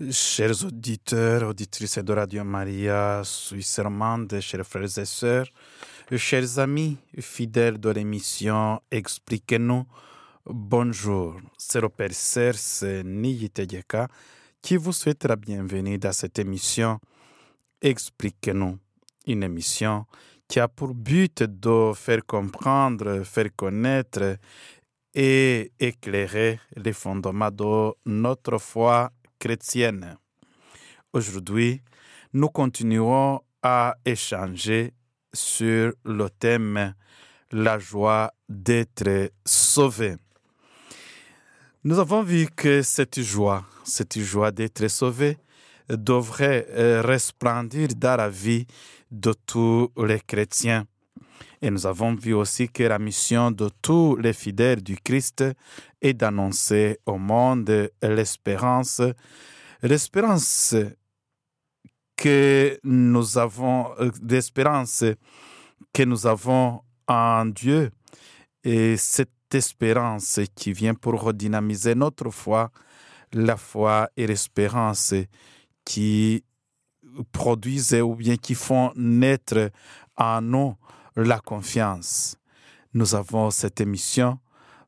Chers auditeurs, auditrices de Radio Maria, Suisse romande, chers frères et sœurs, chers amis fidèles de l'émission Expliquez-nous, bonjour. C'est le Père Serse qui vous souhaite la bienvenue dans cette émission Expliquez-nous, une émission qui a pour but de faire comprendre, faire connaître et éclairer les fondements de notre foi chrétienne. Aujourd'hui, nous continuons à échanger sur le thème la joie d'être sauvé. Nous avons vu que cette joie, cette joie d'être sauvé, devrait resplendir dans la vie de tous les chrétiens. Et nous avons vu aussi que la mission de tous les fidèles du Christ est d'annoncer au monde l'espérance, l'espérance que nous avons, l'espérance que nous avons en Dieu. Et cette espérance qui vient pour redynamiser notre foi, la foi et l'espérance qui produisent ou bien qui font naître en nous la confiance. Nous avons cette émission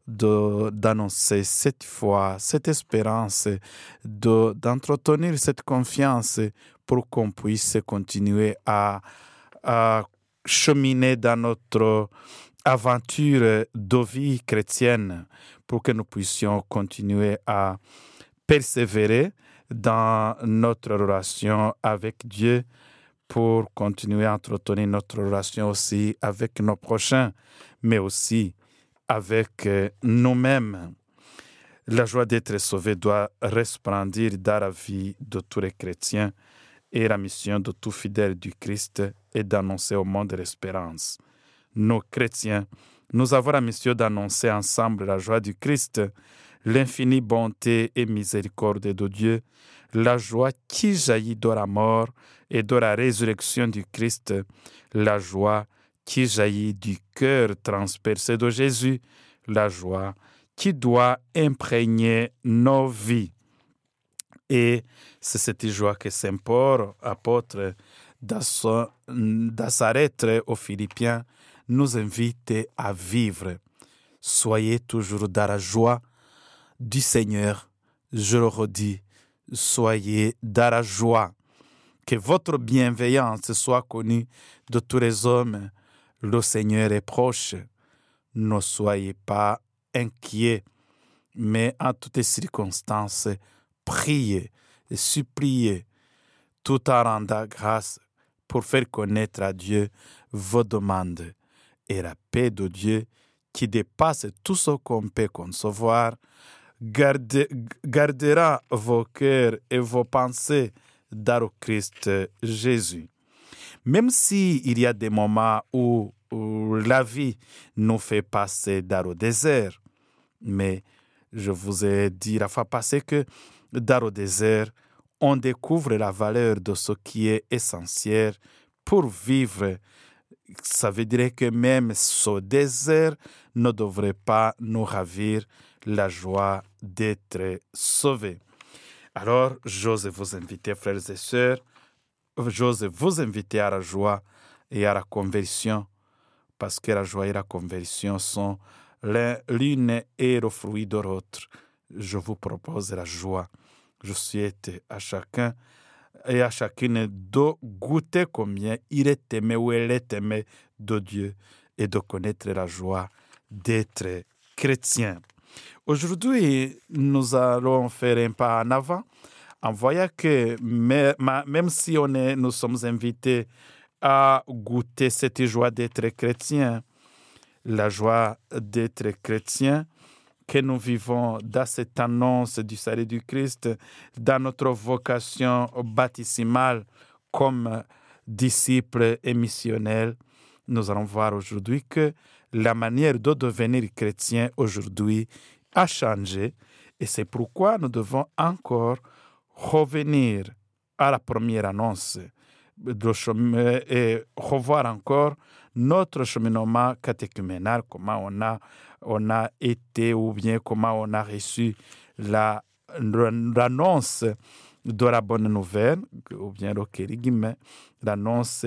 d'annoncer cette foi, cette espérance, d'entretenir cette confiance pour qu'on puisse continuer à, à, cheminer dans notre aventure de vie chrétienne, pour que nous puissions continuer à persévérer dans notre relation avec Dieu pour continuer à entretenir notre relation aussi avec nos prochains, mais aussi avec nous-mêmes. La joie d'être sauvé doit resplendir dans la vie de tous les chrétiens et la mission de tout fidèle du Christ est d'annoncer au monde l'espérance. Nous, chrétiens, nous avons la mission d'annoncer ensemble la joie du Christ, l'infinie bonté et miséricorde de Dieu, la joie qui jaillit de la mort et de la résurrection du Christ, la joie qui jaillit du cœur transpercé de Jésus, la joie qui doit imprégner nos vies. Et c'est cette joie que Saint Paul, apôtre, dans, dans sa lettre aux Philippiens, nous invite à vivre. Soyez toujours dans la joie du Seigneur. Je le redis, soyez dans la joie. Que votre bienveillance soit connue de tous les hommes. Le Seigneur est proche. Ne soyez pas inquiets, mais en toutes circonstances, priez et suppliez, tout en rendant grâce pour faire connaître à Dieu vos demandes. Et la paix de Dieu, qui dépasse tout ce qu'on peut concevoir, garde, gardera vos cœurs et vos pensées dans le Christ Jésus. Même s'il y a des moments où, la vie nous fait passer dans le désert, mais je vous ai dit la fois passée que dans le désert, on découvre la valeur de ce qui est essentiel pour vivre. Ça veut dire que même ce désert ne devrait pas nous ravir la joie d'être sauvés. Alors, j'ose vous inviter, frères et sœurs, j'ose vous inviter à la joie et à la conversion, parce que la joie et la conversion sont l'une et le fruit de l'autre. Je vous propose la joie. Je souhaite à chacun et à chacune de goûter combien il est aimé ou elle est aimée de Dieu et de connaître la joie d'être chrétien. Aujourd'hui, nous allons faire un pas en avant en voyant que même si on est, nous sommes invités à goûter cette joie d'être chrétien, la joie d'être chrétien que nous vivons dans cette annonce du salut du Christ, dans notre vocation baptismale comme disciples et missionnaires, nous allons voir aujourd'hui que la manière de devenir chrétien aujourd'hui a changé et c'est pourquoi nous devons encore revenir à la première annonce et revoir encore notre cheminement catéchuménal, comment on a, on a été ou bien comment on a reçu l'annonce de la bonne nouvelle, ou bien l'annonce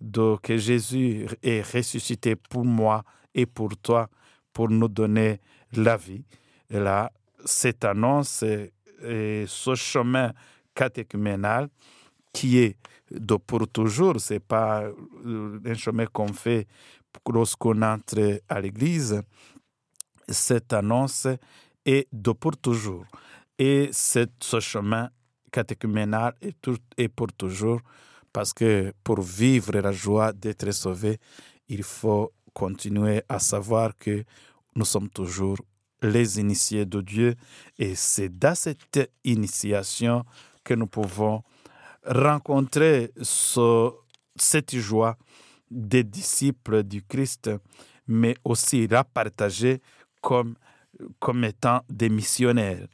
de que Jésus est ressuscité pour moi et pour toi, pour nous donner la vie. Et là, cette annonce et ce chemin catéchuménal qui est de pour toujours, c'est pas euh, un chemin qu'on fait lorsqu'on entre à l'église. Cette annonce est de pour toujours. Et ce chemin catéchuménal est, pour toujours parce que pour vivre la joie d'être sauvé, il faut continuer à savoir que nous sommes toujours les initiés de Dieu et c'est dans cette initiation que nous pouvons rencontrer cette joie des disciples du Christ, mais aussi la partager comme, comme étant des missionnaires.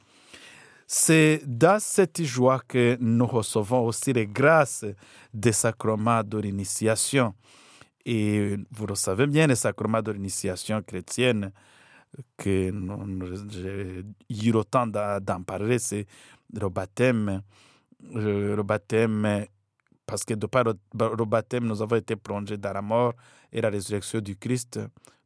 C'est dans cette joie que nous recevons aussi les grâces des sacrements de l'initiation. Et vous le savez bien, les sacrements de l'initiation chrétienne, que j'ai eu le temps d'en parler, c'est le baptême. Le, baptême, parce que de par le, baptême, nous avons été plongés dans la mort et la résurrection du Christ.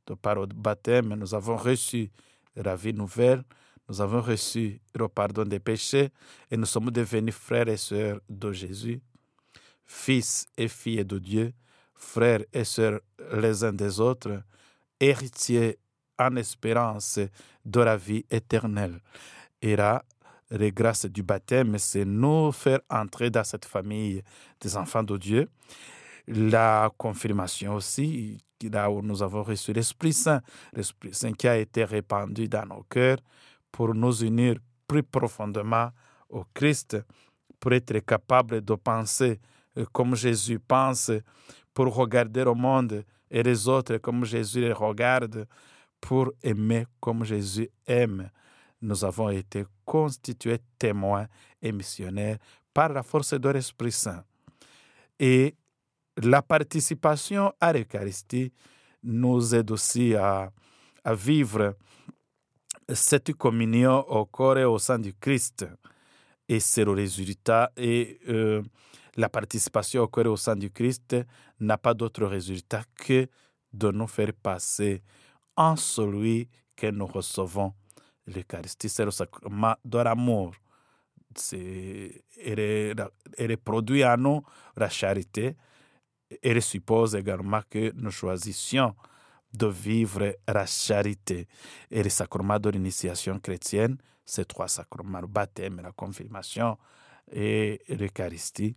De par le baptême, nous avons reçu la vie nouvelle nous avons reçu le pardon des péchés et nous sommes devenus frères et sœurs de Jésus, fils et filles de Dieu, frères et sœurs les uns des autres, héritiers en espérance de la vie éternelle. Et là, les grâces du baptême, c'est nous faire entrer dans cette famille des enfants de Dieu. La confirmation aussi, là où nous avons reçu l'Esprit Saint, l'Esprit Saint qui a été répandu dans nos cœurs pour nous unir plus profondément au Christ, pour être capable de penser comme Jésus pense, pour regarder au monde et les autres comme Jésus les regarde, pour aimer comme Jésus aime. Nous avons été constitués témoins et missionnaires par la force de l'Esprit Saint. Et la participation à l'Eucharistie nous aide aussi à, vivre cette communion au corps et au sein du Christ. Et c'est le résultat. Et euh, la participation au corps et au sein du Christ n'a pas d'autre résultat que de nous faire passer en celui que nous recevons. L'Eucharistie, c'est le sacrement de l'amour. Elle, produit en nous la charité. Elle suppose également que nous choisissions de vivre la charité. Et le sacrement de l'initiation chrétienne, ces trois sacrements, le baptême, la confirmation et l'Eucharistie,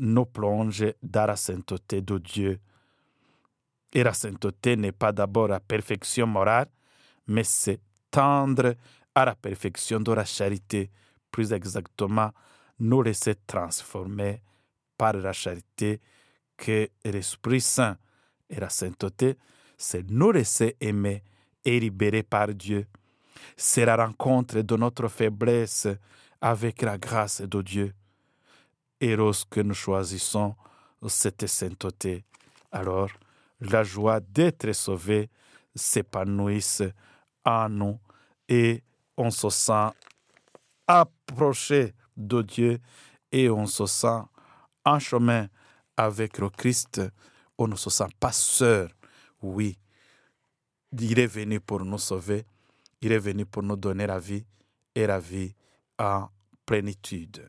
nous plongent dans la sainteté de Dieu. Et la sainteté n'est pas d'abord la perfection morale, mais c'est tendre à la perfection de la charité. Plus exactement, nous laisser transformer par la charité que l'Esprit Saint et la sainteté c'est nous laisser aimer et libérer par Dieu. C'est la rencontre de notre faiblesse avec la grâce de Dieu. Et lorsque nous choisissons cette sainteté, alors la joie d'être sauvé s'épanouit en nous et on se sent approché de Dieu et on se sent en chemin avec le Christ. On ne se sent pas seul oui, il est venu pour nous sauver, il est venu pour nous donner la vie et la vie en plénitude.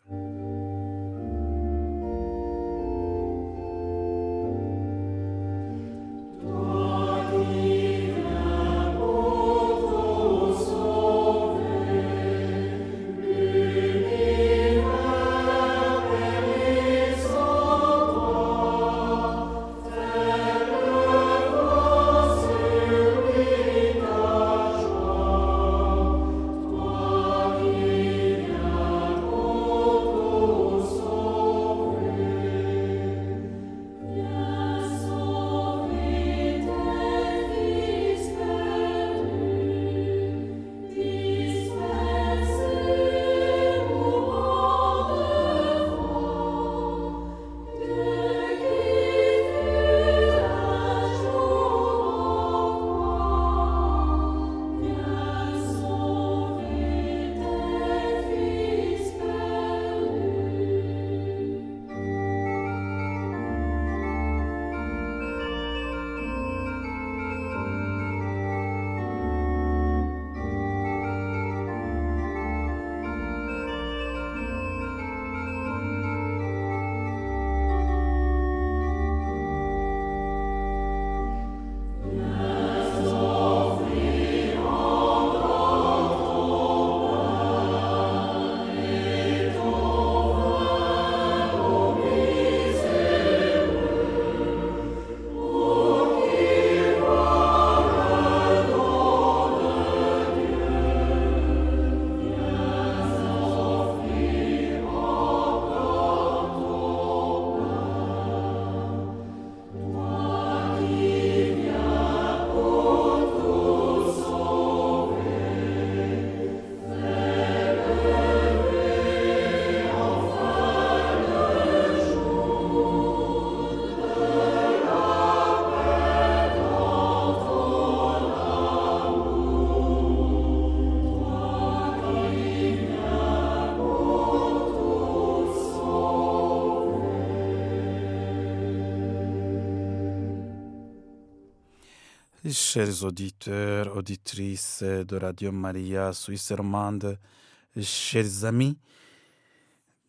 Chers auditeurs, auditrices de Radio Maria Suisse romande, chers amis,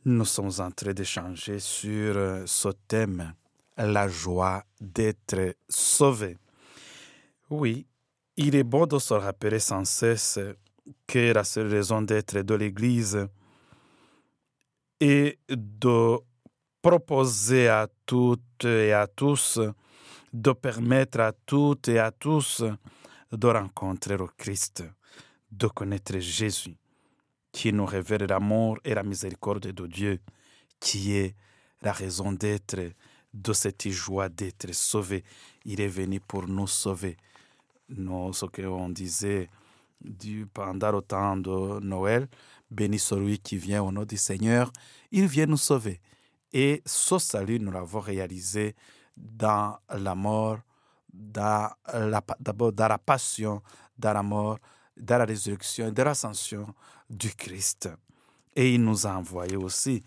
nous sommes en train d'échanger sur ce thème, la joie d'être sauvé. Oui, il est bon de se rappeler sans cesse que la seule raison d'être de l'Église est de proposer à toutes et à tous de permettre à toutes et à tous de rencontrer le Christ, de connaître Jésus, qui nous révèle l'amour et la miséricorde de Dieu, qui est la raison d'être de cette joie d'être sauvé. Il est venu pour nous sauver. Nous, ce qu'on disait du, pendant le temps de Noël, béni celui qui vient au nom du Seigneur, il vient nous sauver. Et ce salut, nous l'avons réalisé dans la mort, d'abord dans la passion, dans la mort, dans la résurrection et dans l'ascension du Christ. Et il nous a envoyé aussi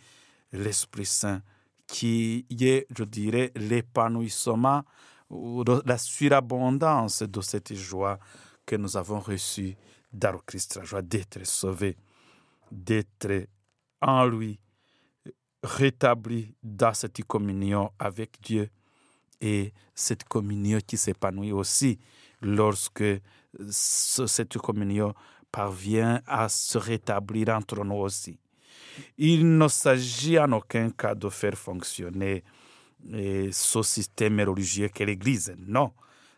l'Esprit Saint qui est, je dirais, l'épanouissement ou la surabondance de cette joie que nous avons reçue dans le Christ, la joie d'être sauvé, d'être en lui, rétabli dans cette communion avec Dieu et cette communion qui s'épanouit aussi lorsque cette communion parvient à se rétablir entre nous aussi. Il ne s'agit en aucun cas de faire fonctionner eh, ce système religieux qu'est l'Église. Non,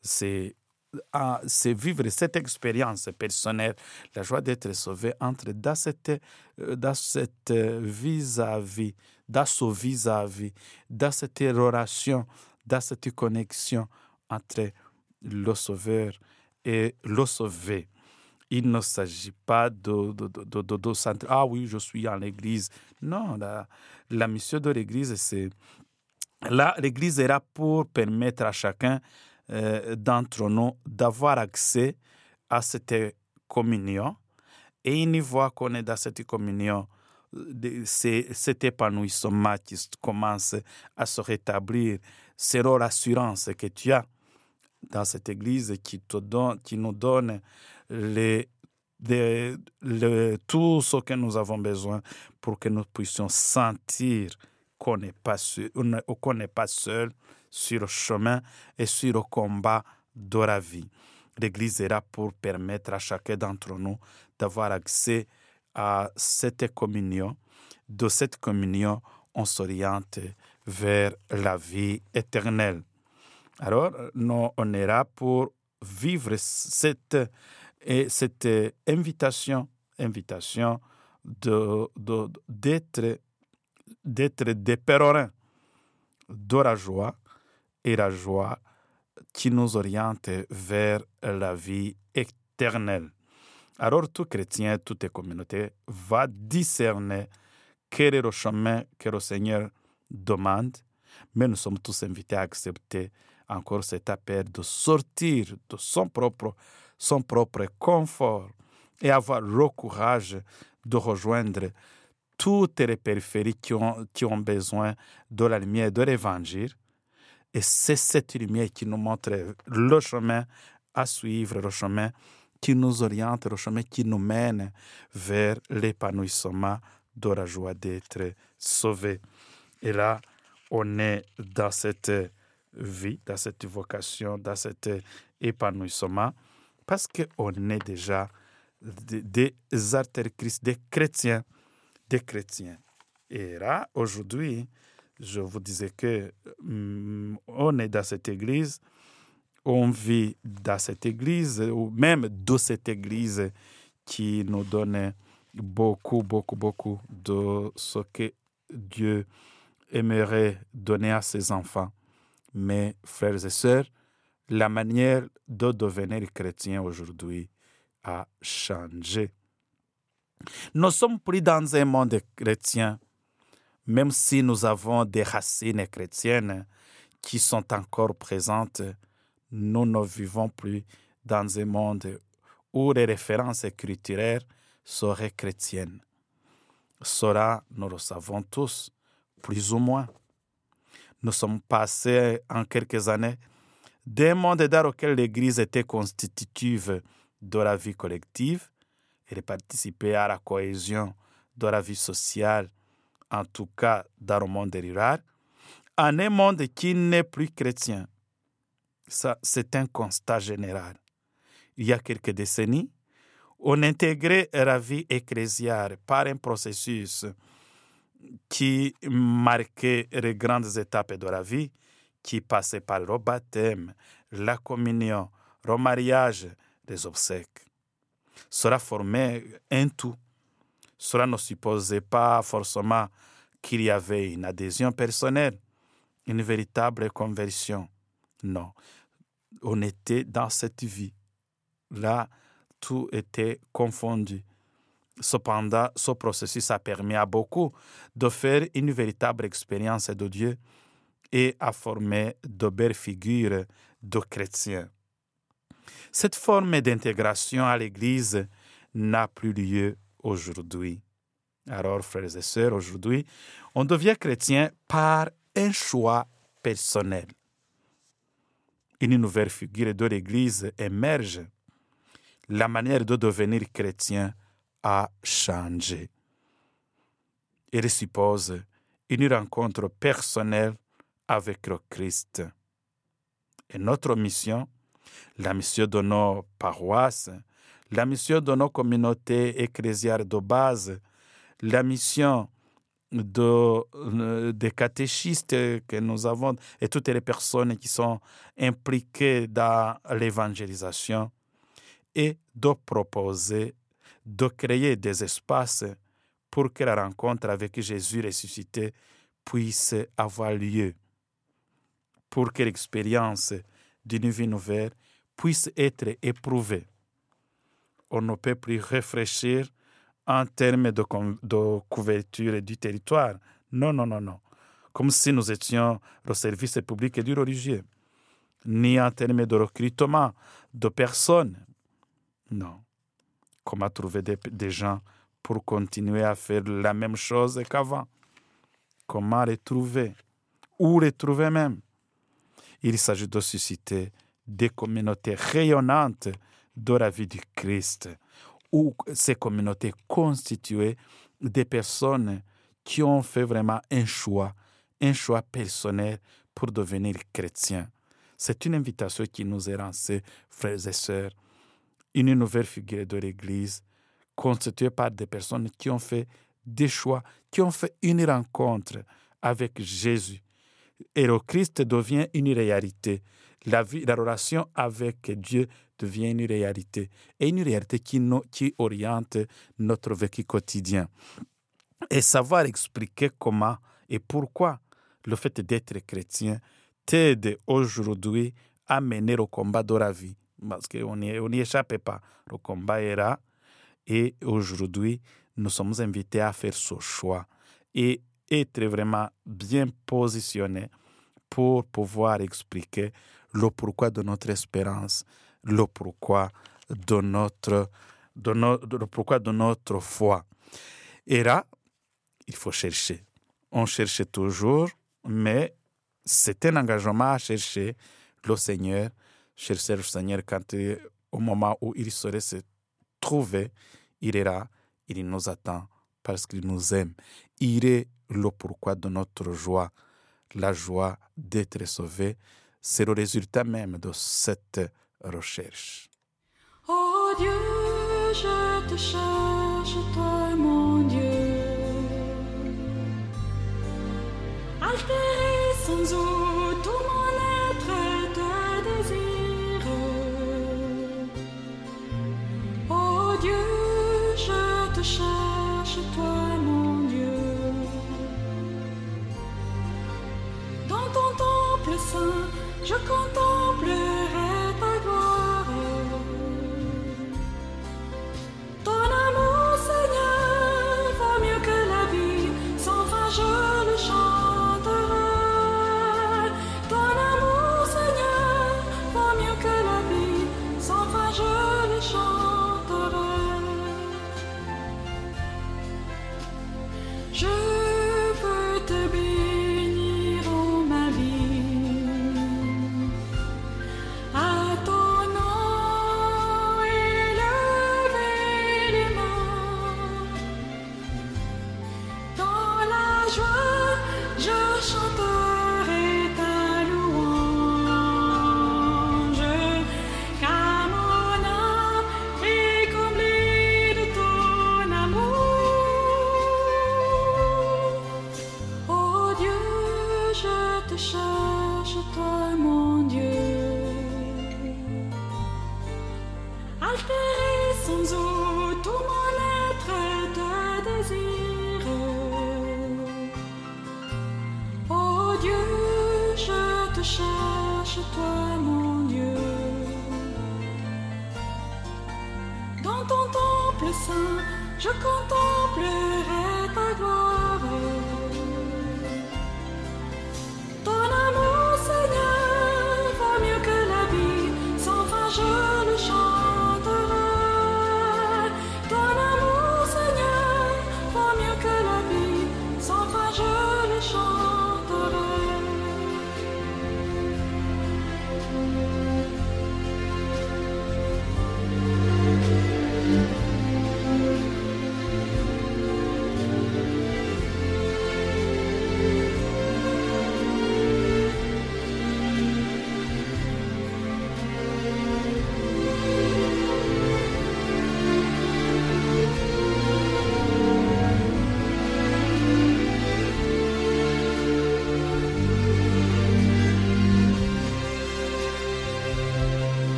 c'est c'est vivre cette expérience personnelle, la joie d'être sauvé entre dans cette, vis-à-vis, dans ce vis-à-vis, dans cette relation dans cette connexion entre le Sauveur et le Sauvé. Il ne s'agit pas de, de, de, de, Ah oui, je suis en l'Église. Non, la, la mission de l'Église, c'est... Là, l'Église est là pour permettre à chacun euh, d'entre nous d'avoir accès à cette communion. Et une fois qu'on est dans cette communion, cet épanouissement qui commence à se rétablir selon l'assurance que tu as dans cette église qui, nous donne tout ce que nous avons besoin pour que nous puissions sentir qu'on n'est pas, seul sur le chemin et sur le combat de la vie. L'Église est là pour permettre à chacun d'entre nous d'avoir accès cette communion. De cette communion, on s'oriente vers la vie éternelle. Alors, nous, on là pour vivre cette, et cette invitation, invitation de, d'être, d'être des pèlerins de la joie et la joie qui nous oriente vers la vie éternelle. Alors tout chrétien, toute communauté va discerner quel est le chemin que le Seigneur demande, mais nous sommes tous invités à accepter encore cet appel de sortir de son propre, son propre confort et avoir le courage de rejoindre toutes les périphéries qui ont, qui ont besoin de la lumière de l'Évangile. Et c'est cette lumière qui nous montre le chemin à suivre, le chemin qui nous oriente, le chemin qui nous mène vers l'épanouissement de la joie d'être sauvé. Et là, on est dans cette vie, dans cette vocation, dans cet épanouissement, parce qu'on est déjà des, Christ, des chrétiens, des chrétiens. Et là, aujourd'hui, je vous disais que mm, on est dans cette église, on vit dans cette église, ou même de cette église qui nous donne beaucoup, beaucoup, beaucoup de ce que Dieu aimerait donner à ses enfants. Mais, frères et sœurs, la manière de devenir chrétien aujourd'hui a changé. Nous sommes pris dans un monde chrétien, même si nous avons des racines chrétiennes qui sont encore présentes, nous ne vivons plus dans un monde où les références culturelles seraient chrétiennes. Cela, nous le savons tous, plus ou moins. Nous sommes passés en quelques années d'un monde dans lequel l'Église était constitutive de la vie collective. Elle participait à la cohésion de la vie sociale, en tout cas dans le monde rural, en un monde qui n'est plus chrétien. Ça, c'est un constat général. Il y a quelques décennies, on intégrait la vie ecclésiale par un processus qui marquait les grandes étapes de la vie, qui passait par le baptême, la communion, le mariage, les obsèques. Cela formait un tout. Cela ne supposait pas forcément qu'il y avait une adhésion personnelle, une véritable conversion. Non, on était dans cette vie. Là, tout était confondu. Cependant, ce processus a permis à beaucoup de faire une véritable expérience de Dieu et a formé de belles figures de chrétiens. Cette forme d'intégration à l'Église n'a plus lieu aujourd'hui. Alors, frères et sœurs, aujourd'hui, on devient chrétien par un choix personnel. Une nouvelle figure de l'Église émerge. La manière de devenir chrétien a changé. Elle suppose une rencontre personnelle avec le Christ. Et notre mission, la mission de nos paroisses, la mission de nos communautés ecclésiales de base, la mission de, des catéchistes que nous avons et toutes les personnes qui sont impliquées dans l'évangélisation et de proposer, de créer des espaces pour que la rencontre avec Jésus ressuscité puisse avoir lieu, pour que l'expérience d'une vie nouvelle puisse être éprouvée. On ne peut plus réfléchir en termes de, de couverture du territoire. Non, non, non, non. Comme si nous étions le service public et du religieux. Ni en termes de recrutement de personnes. Non. Comment trouver des, des gens pour continuer à faire la même chose qu'avant? Comment les trouver? Où les trouver même? Il s'agit de susciter des communautés rayonnantes de la vie du Christ, où ces communautés constituées des personnes qui ont fait vraiment un choix, un choix personnel pour devenir chrétiens. C'est une invitation qui nous est lancée, frères et sœurs, une nouvelle figure de l'Église constituée par des personnes qui ont fait des choix, qui ont fait une rencontre avec Jésus. Et le Christ devient une réalité. La, vie, la relation avec Dieu devient une réalité. Et une réalité qui, qui oriente notre vécu quotidien. Et savoir expliquer comment et pourquoi le fait d'être chrétien t'aide aujourd'hui à mener le combat de la vie. Parce qu'on n'y échappe pas. Le combat est là. Et aujourd'hui, nous sommes invités à faire ce choix et être vraiment bien positionnés pour pouvoir expliquer le pourquoi de notre espérance, le pourquoi de notre, de le pourquoi de notre foi. Et là, il faut chercher. On cherche toujours, mais c'est un engagement à chercher le Seigneur, chercher le Seigneur quand au moment où il serait se trouver, il est là, il nous attend parce qu'il nous aime. Il est le pourquoi de notre joie, la joie d'être sauvé. C'est le résultat même de cette recherche. Oh Dieu, je te cherche, toi mon Dieu. Altéré sans eau, tout mon être te désire. Oh Dieu, je te cherche, toi mon Dieu. Dans ton temple saint, je contemplerai te cherche, toi mon Dieu. Altéré sans eau, tout mon être te désire. Oh Dieu, je te cherche, toi mon Dieu. Dans ton temple saint, je contemplerai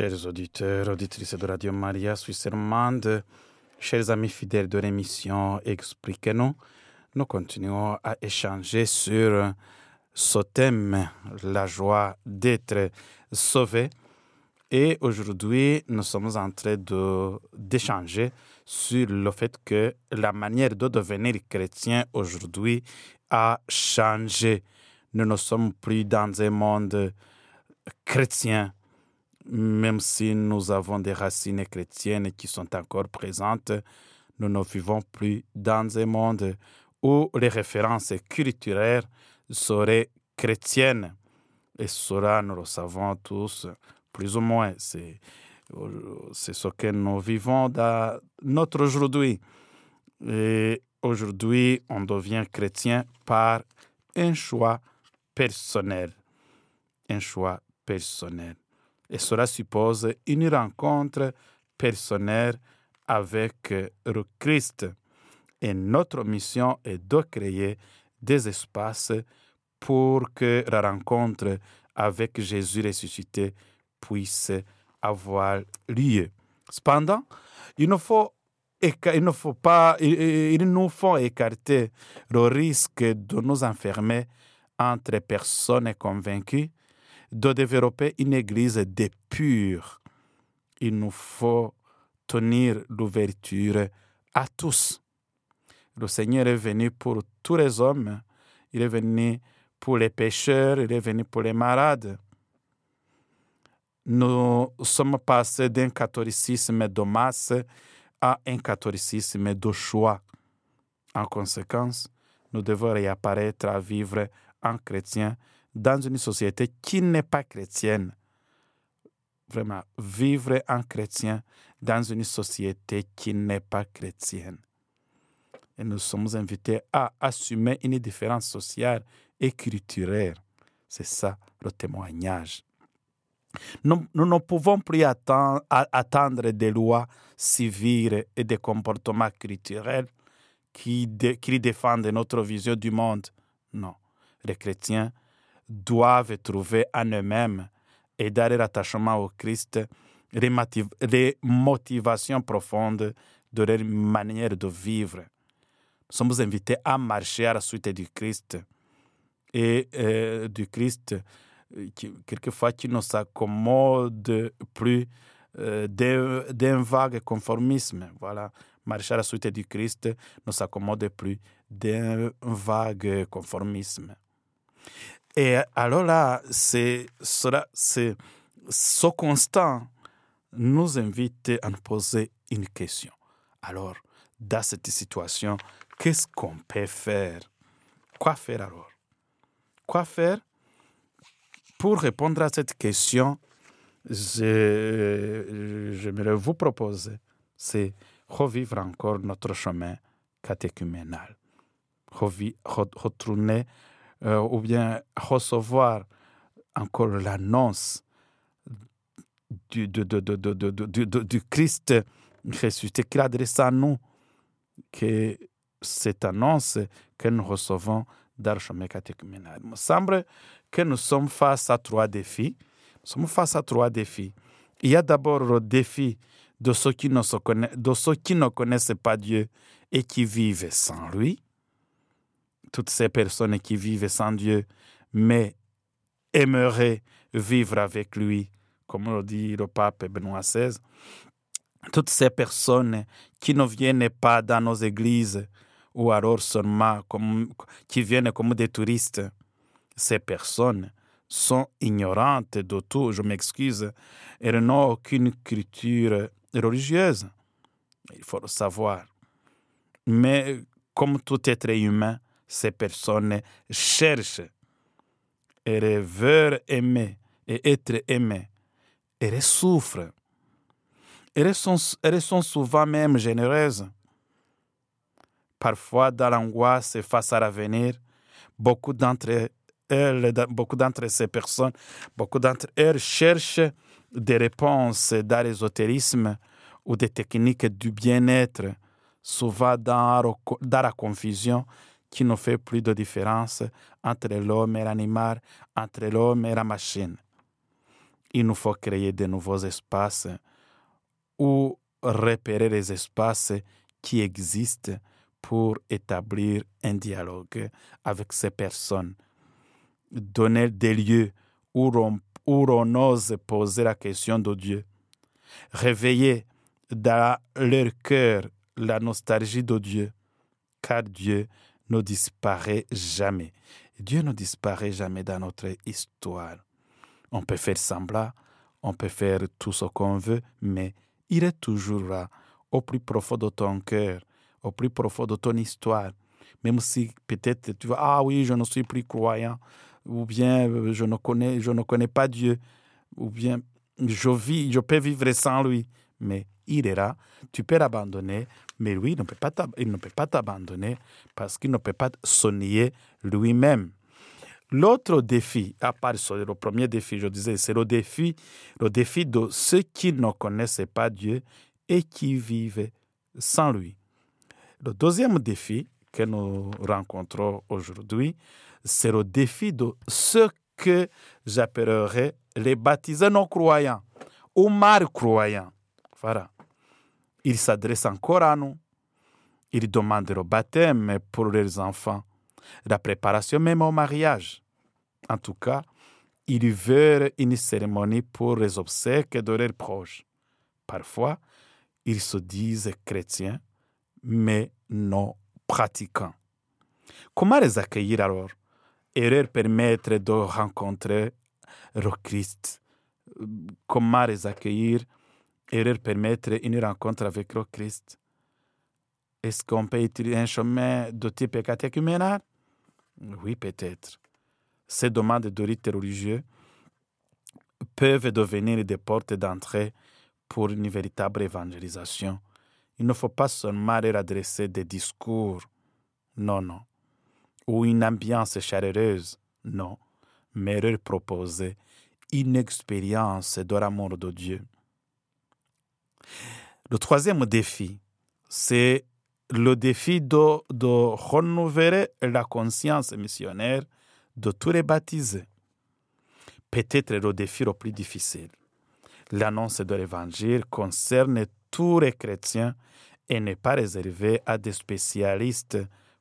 Chers auditeurs, auditrices de Radio Maria Suisse Romande, chers amis fidèles de l'émission Expliquez-nous, nous continuons à échanger sur ce thème, la joie d'être sauvé. Et aujourd'hui, nous sommes en train d'échanger sur le fait que la manière de devenir chrétien aujourd'hui a changé. Nous ne sommes plus dans un monde chrétien, même si nous avons des racines chrétiennes qui sont encore présentes, nous ne vivons plus dans un monde où les références culturelles seraient chrétiennes. Et cela, nous le savons tous, plus ou moins. C'est ce que nous vivons dans notre aujourd'hui. Et aujourd'hui, on devient chrétien par un choix personnel. Un choix personnel. Et cela suppose une rencontre personnelle avec le Christ. Et notre mission est de créer des espaces pour que la rencontre avec Jésus ressuscité puisse avoir lieu. Cependant, il ne faut, il ne faut pas, il nous faut écarter le risque de nous enfermer entre personnes convaincues, de développer une église des purs. Il nous faut tenir l'ouverture à tous. Le Seigneur est venu pour tous les hommes. Il est venu pour les pécheurs, il est venu pour les malades. Nous sommes passés d'un catholicisme de masse à un catholicisme de choix. En conséquence, nous devons réapparaître à vivre en chrétien dans une société qui n'est pas chrétienne. Vraiment, vivre en chrétien dans une société qui n'est pas chrétienne. Et nous sommes invités à assumer une différence sociale et culturelle. C'est ça le témoignage. Nous, ne pouvons plus attendre des lois civiles et des comportements culturels qui défendent notre vision du monde. Non, les chrétiens doivent trouver en eux-mêmes et dans leur attachement au Christ les, motiv- les motivations profondes de leur manière de vivre. Nous sommes invités à marcher à la suite du Christ et euh, du Christ euh, quelquefois qui ne s'accommode plus euh, d'un vague conformisme. Voilà, marcher à la suite du Christ ne s'accommode plus d'un vague conformisme. Et alors là, ce constant nous invite à nous poser une question. Alors, dans cette situation, qu'est-ce qu'on peut faire? Quoi faire alors? Quoi faire? Pour répondre à cette question, je, j'aimerais vous proposer, c'est revivre encore notre chemin catéchuménal. Retourner euh, ou bien recevoir encore l'annonce du, de- de- de- du Christ ressuscité qu'il adresse à nous, que cette annonce que nous recevons catéchuménal. Il me semble que nous sommes face à trois défis. Nous sommes face à trois défis. Il y a d'abord le défi de ceux qui ne, se de ceux qui ne connaissent pas Dieu et qui vivent sans lui. Toutes ces personnes qui vivent sans Dieu, mais aimeraient vivre avec lui, comme le dit le pape Benoît XVI. Toutes ces personnes qui ne viennent pas dans nos églises ou alors seulement qui viennent comme des touristes, ces personnes sont ignorantes de tout, je m'excuse, elles n'ont aucune culture religieuse. Il faut le savoir. Mais comme tout être humain, ces personnes cherchent, elles veulent aimer et être aimées. Elles souffrent. Elles sont, souvent même généreuses. Parfois, dans l'angoisse face à l'avenir, beaucoup d'entre elles, beaucoup d'entre ces personnes, beaucoup d'entre elles cherchent des réponses dans l'ésotérisme ou des techniques du bien-être, souvent dans la confusion qui ne fait plus de différence entre l'homme et l'animal, entre l'homme et la machine. Il nous faut créer de nouveaux espaces ou repérer les espaces qui existent pour établir un dialogue avec ces personnes. Donner des lieux où l'on ose poser la question de Dieu. Réveiller dans leur cœur la nostalgie de Dieu, car Dieu ne disparaît jamais. Dieu ne disparaît jamais dans notre histoire. On peut faire semblant, on peut faire tout ce qu'on veut, mais il est toujours là, au plus profond de ton cœur, au plus profond de ton histoire. Même si peut-être tu vas, ah oui, je ne suis plus croyant, ou bien euh, je ne connais, je ne connais pas Dieu, ou bien je vis, je peux vivre sans lui, mais il est là. Tu peux l'abandonner, mais lui, il ne peut pas t'abandonner parce qu'il ne peut pas sonner lui-même. L'autre défi, à part le premier défi, je disais, c'est le défi, le défi de ceux qui ne connaissent pas Dieu et qui vivent sans lui. Le deuxième défi que nous rencontrons aujourd'hui, c'est le défi de ce que j'appellerais les baptisés non croyants ou mal croyants. Voilà. Ils s'adressent encore à nous. Ils demandent le baptême pour leurs enfants, la préparation même au mariage. En tout cas, ils veulent une cérémonie pour les obsèques de leurs proches. Parfois, ils se disent chrétiens, mais non pratiquants. Comment les accueillir alors et leur permettre de rencontrer le Christ? Comment les accueillir et leur permettre une rencontre avec le Christ Est-ce qu'on peut utiliser un chemin de type catéchuménal Oui, peut-être. Ces demandes de rites religieux peuvent devenir des portes d'entrée pour une véritable évangélisation. Il ne faut pas seulement leur adresser des discours, non, non, ou une ambiance chaleureuse, non, mais leur proposer une expérience de l'amour de Dieu. Le troisième défi, c'est le défi de, renouveler la conscience missionnaire de tous les baptisés. Peut-être le défi le plus difficile. L'annonce de l'évangile concerne tous les chrétiens et n'est pas réservée à des spécialistes,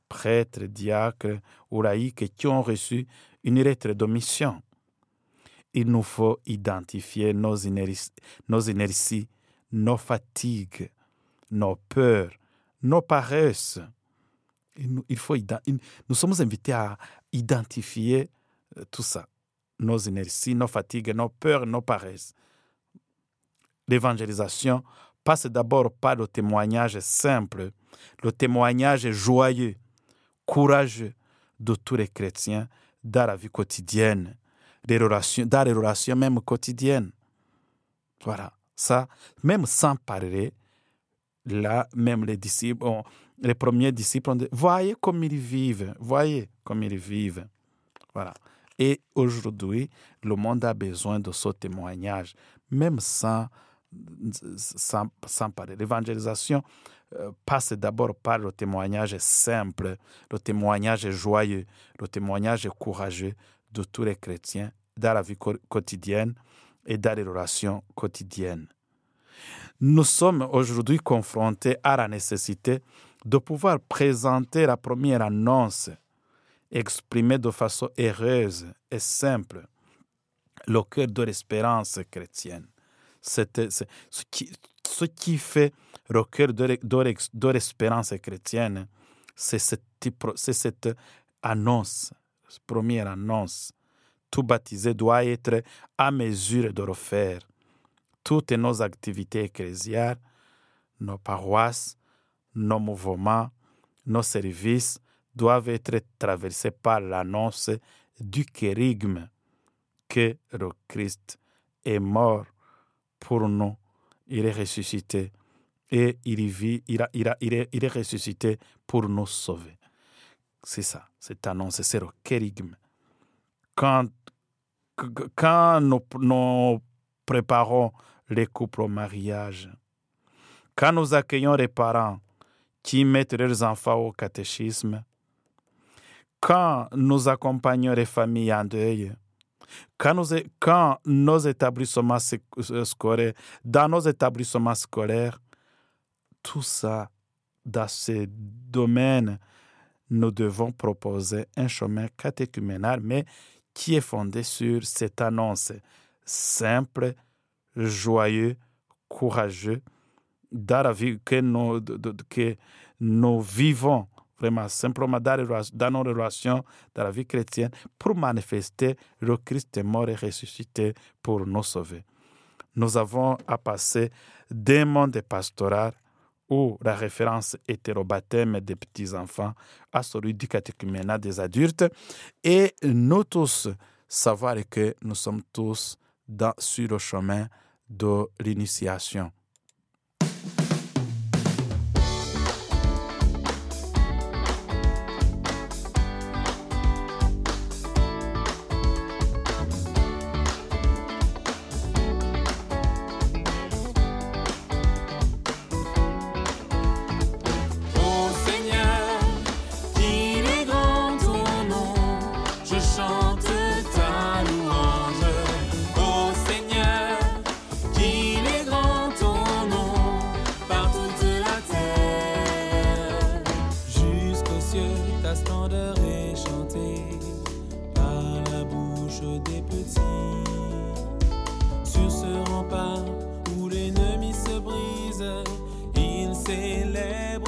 prêtres, diacres ou laïcs qui ont reçu une lettre de mission. Il nous faut identifier nos nos, inerties, nos fatigues, nos peurs, nos paresses. Il faut, nous sommes invités à identifier euh, tout ça. Nos inerties, nos fatigues, nos peurs, nos paresses. L'évangélisation passe d'abord par le témoignage simple, le témoignage joyeux, courageux de tous les chrétiens dans la vie quotidienne, dans les relations même quotidiennes. Voilà, ça, même sans parler, là, même les disciples, les premiers disciples ont dit, voyez comme ils vivent, voyez comme ils vivent. Voilà. Et aujourd'hui, le monde a besoin de ce témoignage, même sans, sans, sans parler. L'évangélisation euh, passe d'abord par le témoignage simple, le témoignage joyeux, le témoignage courageux de tous les chrétiens dans la vie quotidienne et dans les relations quotidiennes. Nous sommes aujourd'hui confrontés à la nécessité de pouvoir présenter la première annonce exprimée de façon heureuse et simple, le cœur de l'espérance chrétienne. Ce qui, fait le cœur de l'espérance chrétienne, c'est cette, annonce, première annonce. Tout baptisé doit être à mesure de le faire. Toutes nos activités ecclésiales, nos paroisses, nos mouvements, nos services doivent être traversés par l'annonce du kérigme que le Christ est mort pour nous. Il est ressuscité et il, vit, il, est, est ressuscité pour nous sauver. C'est ça, cette annonce, c'est le kérigme. Quand, quand nous, préparons les couples au mariage, quand nous accueillons les parents qui mettent leurs enfants au catéchisme, quand nous accompagnons les familles en deuil, quand, nous, quand nos établissements euh, scolaires, dans nos établissements scolaires, tout ça, dans ces domaines, nous devons proposer un chemin catéchuménal, mais qui est fondé sur cette annonce simple, joyeux, courageux, dans la vie que de- que nous vivons vraiment simplement dans, nos relations, dans la vie chrétienne, pour manifester le Christ est mort et ressuscité pour nous sauver. Nous avons à passer d'un monde pastoral où la référence était des petits-enfants à celui du catéchuménat des adultes et nous tous savoir que nous sommes tous dans, sur le chemin de l'initiation. Serait chanté par la bouche des petits. Sur ce rempart où l'ennemi se brise, il célèbre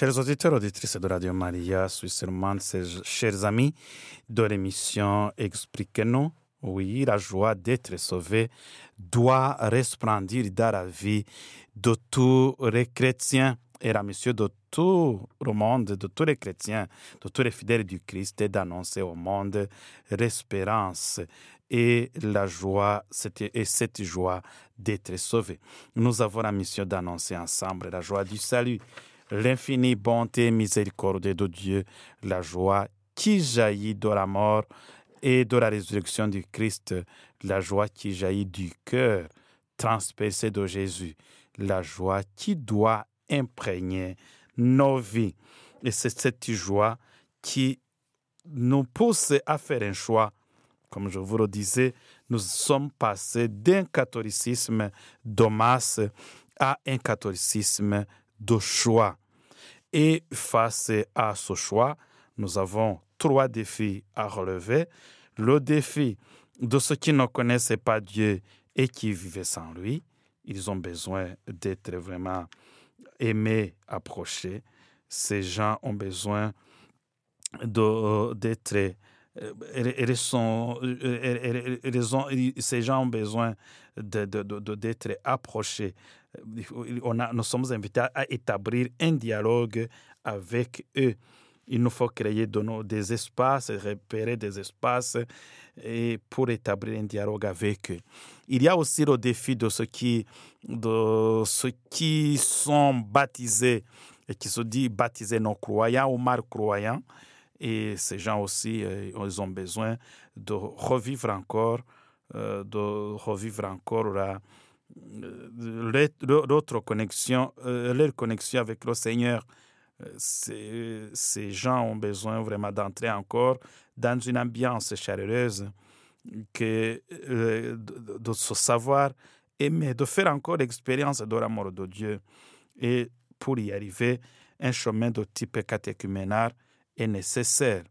Chers auditeurs, auditrices de Radio Maria, Suisse romande, chers amis de l'émission Expliquez-nous, oui, la joie d'être sauvé doit resplendir dans la vie de tous les chrétiens. Et la mission de tout le monde, de tous les chrétiens, de tous les fidèles du Christ, est d'annoncer au monde l'espérance et la joie, et cette joie d'être sauvé. Nous avons la mission d'annoncer ensemble la joie du salut, l'infinie bonté et miséricorde de Dieu, la joie qui jaillit de la mort et de la résurrection du Christ, la joie qui jaillit du cœur transpercé de Jésus, la joie qui doit imprégner nos vies. Et c'est cette joie qui nous pousse à faire un choix. Comme je vous le disais, nous sommes passés d'un catholicisme de masse à un catholicisme de choix. Et face à ce choix, nous avons trois défis à relever. Le défi de ceux qui ne connaissaient pas Dieu et qui vivaient sans lui. Ils ont besoin d'être vraiment aimés, approchés. Ces gens ont besoin d'être ces gens ont besoin d'être approchés. On a- nous sommes invités à établir un dialogue avec eux. Il nous faut créer des espaces, repérer des espaces et pour établir un dialogue avec eux. Il y a aussi le défi de ceux qui, de ceux qui sont baptisés et qui se disent baptisés non croyants ou mal croyants. Et ces gens aussi, euh, ils ont besoin de revivre encore, euh, de revivre encore la, l'autre connexion, euh, leur connexion avec le Seigneur. Euh, ces- gens ont besoin vraiment d'entrer encore dans une ambiance chaleureuse, euh, de se savoir aimer, de faire encore l'expérience de l'amour de Dieu. Et pour y arriver, un chemin de type catéchuménal est nécessaire.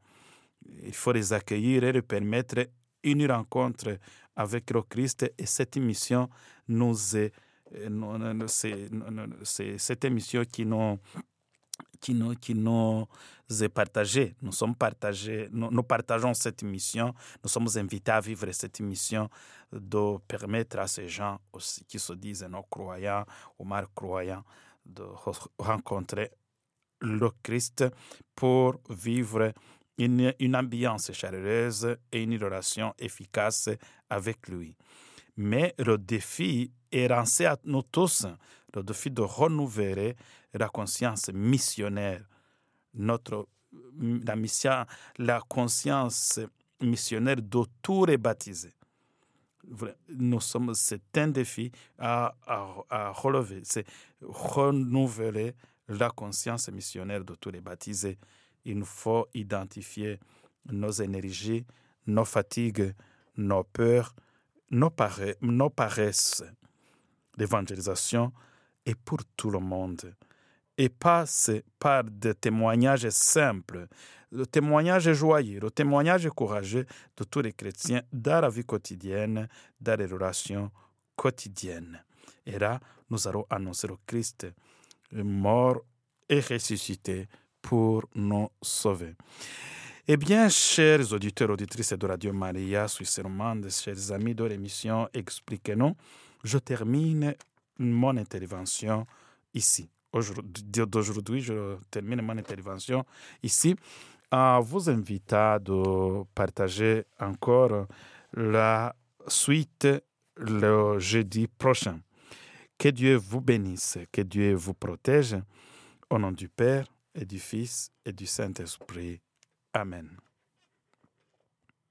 Il faut les accueillir et leur permettre une rencontre avec le Christ. Et cette mission nous est, euh, c'est cette mission qui nous, qui nous, qui nous est partagée. Nous sommes partagés, nous, partageons cette mission. Nous sommes invités à vivre cette mission de permettre à ces gens aussi qui se disent non croyants ou mal croyants de re- rencontrer le Christ pour vivre une, une ambiance chaleureuse et une relation efficace avec lui. Mais le défi est lancé à nous tous, le défi de renouveler la conscience missionnaire, notre, la, mission, la conscience missionnaire de tous les Nous sommes, c'est un défi à, à, relever, c'est renouveler la conscience missionnaire de tous les. Il nous faut identifier nos énergies, nos fatigues, nos peurs, nos, pare- nos paresses d'évangélisation et pour tout le monde. Et passe par des témoignages simples, le témoignage joyeux, le témoignage courageux de tous les chrétiens dans la vie quotidienne, dans les relations quotidiennes. Et là, nous allons annoncer le Christ mort et ressuscité pour nous sauver. Eh bien, chers auditeurs, auditrices de Radio Maria, Suisse romande, chers amis de l'émission Expliquez-nous, je termine mon intervention ici. Aujourd'hui- D'aujourd'hui, je termine mon intervention ici en vous invitant de partager encore la suite le jeudi prochain. Que Dieu vous bénisse, que Dieu vous protège. Au nom du Père et du Fils et du Saint-Esprit. Amen.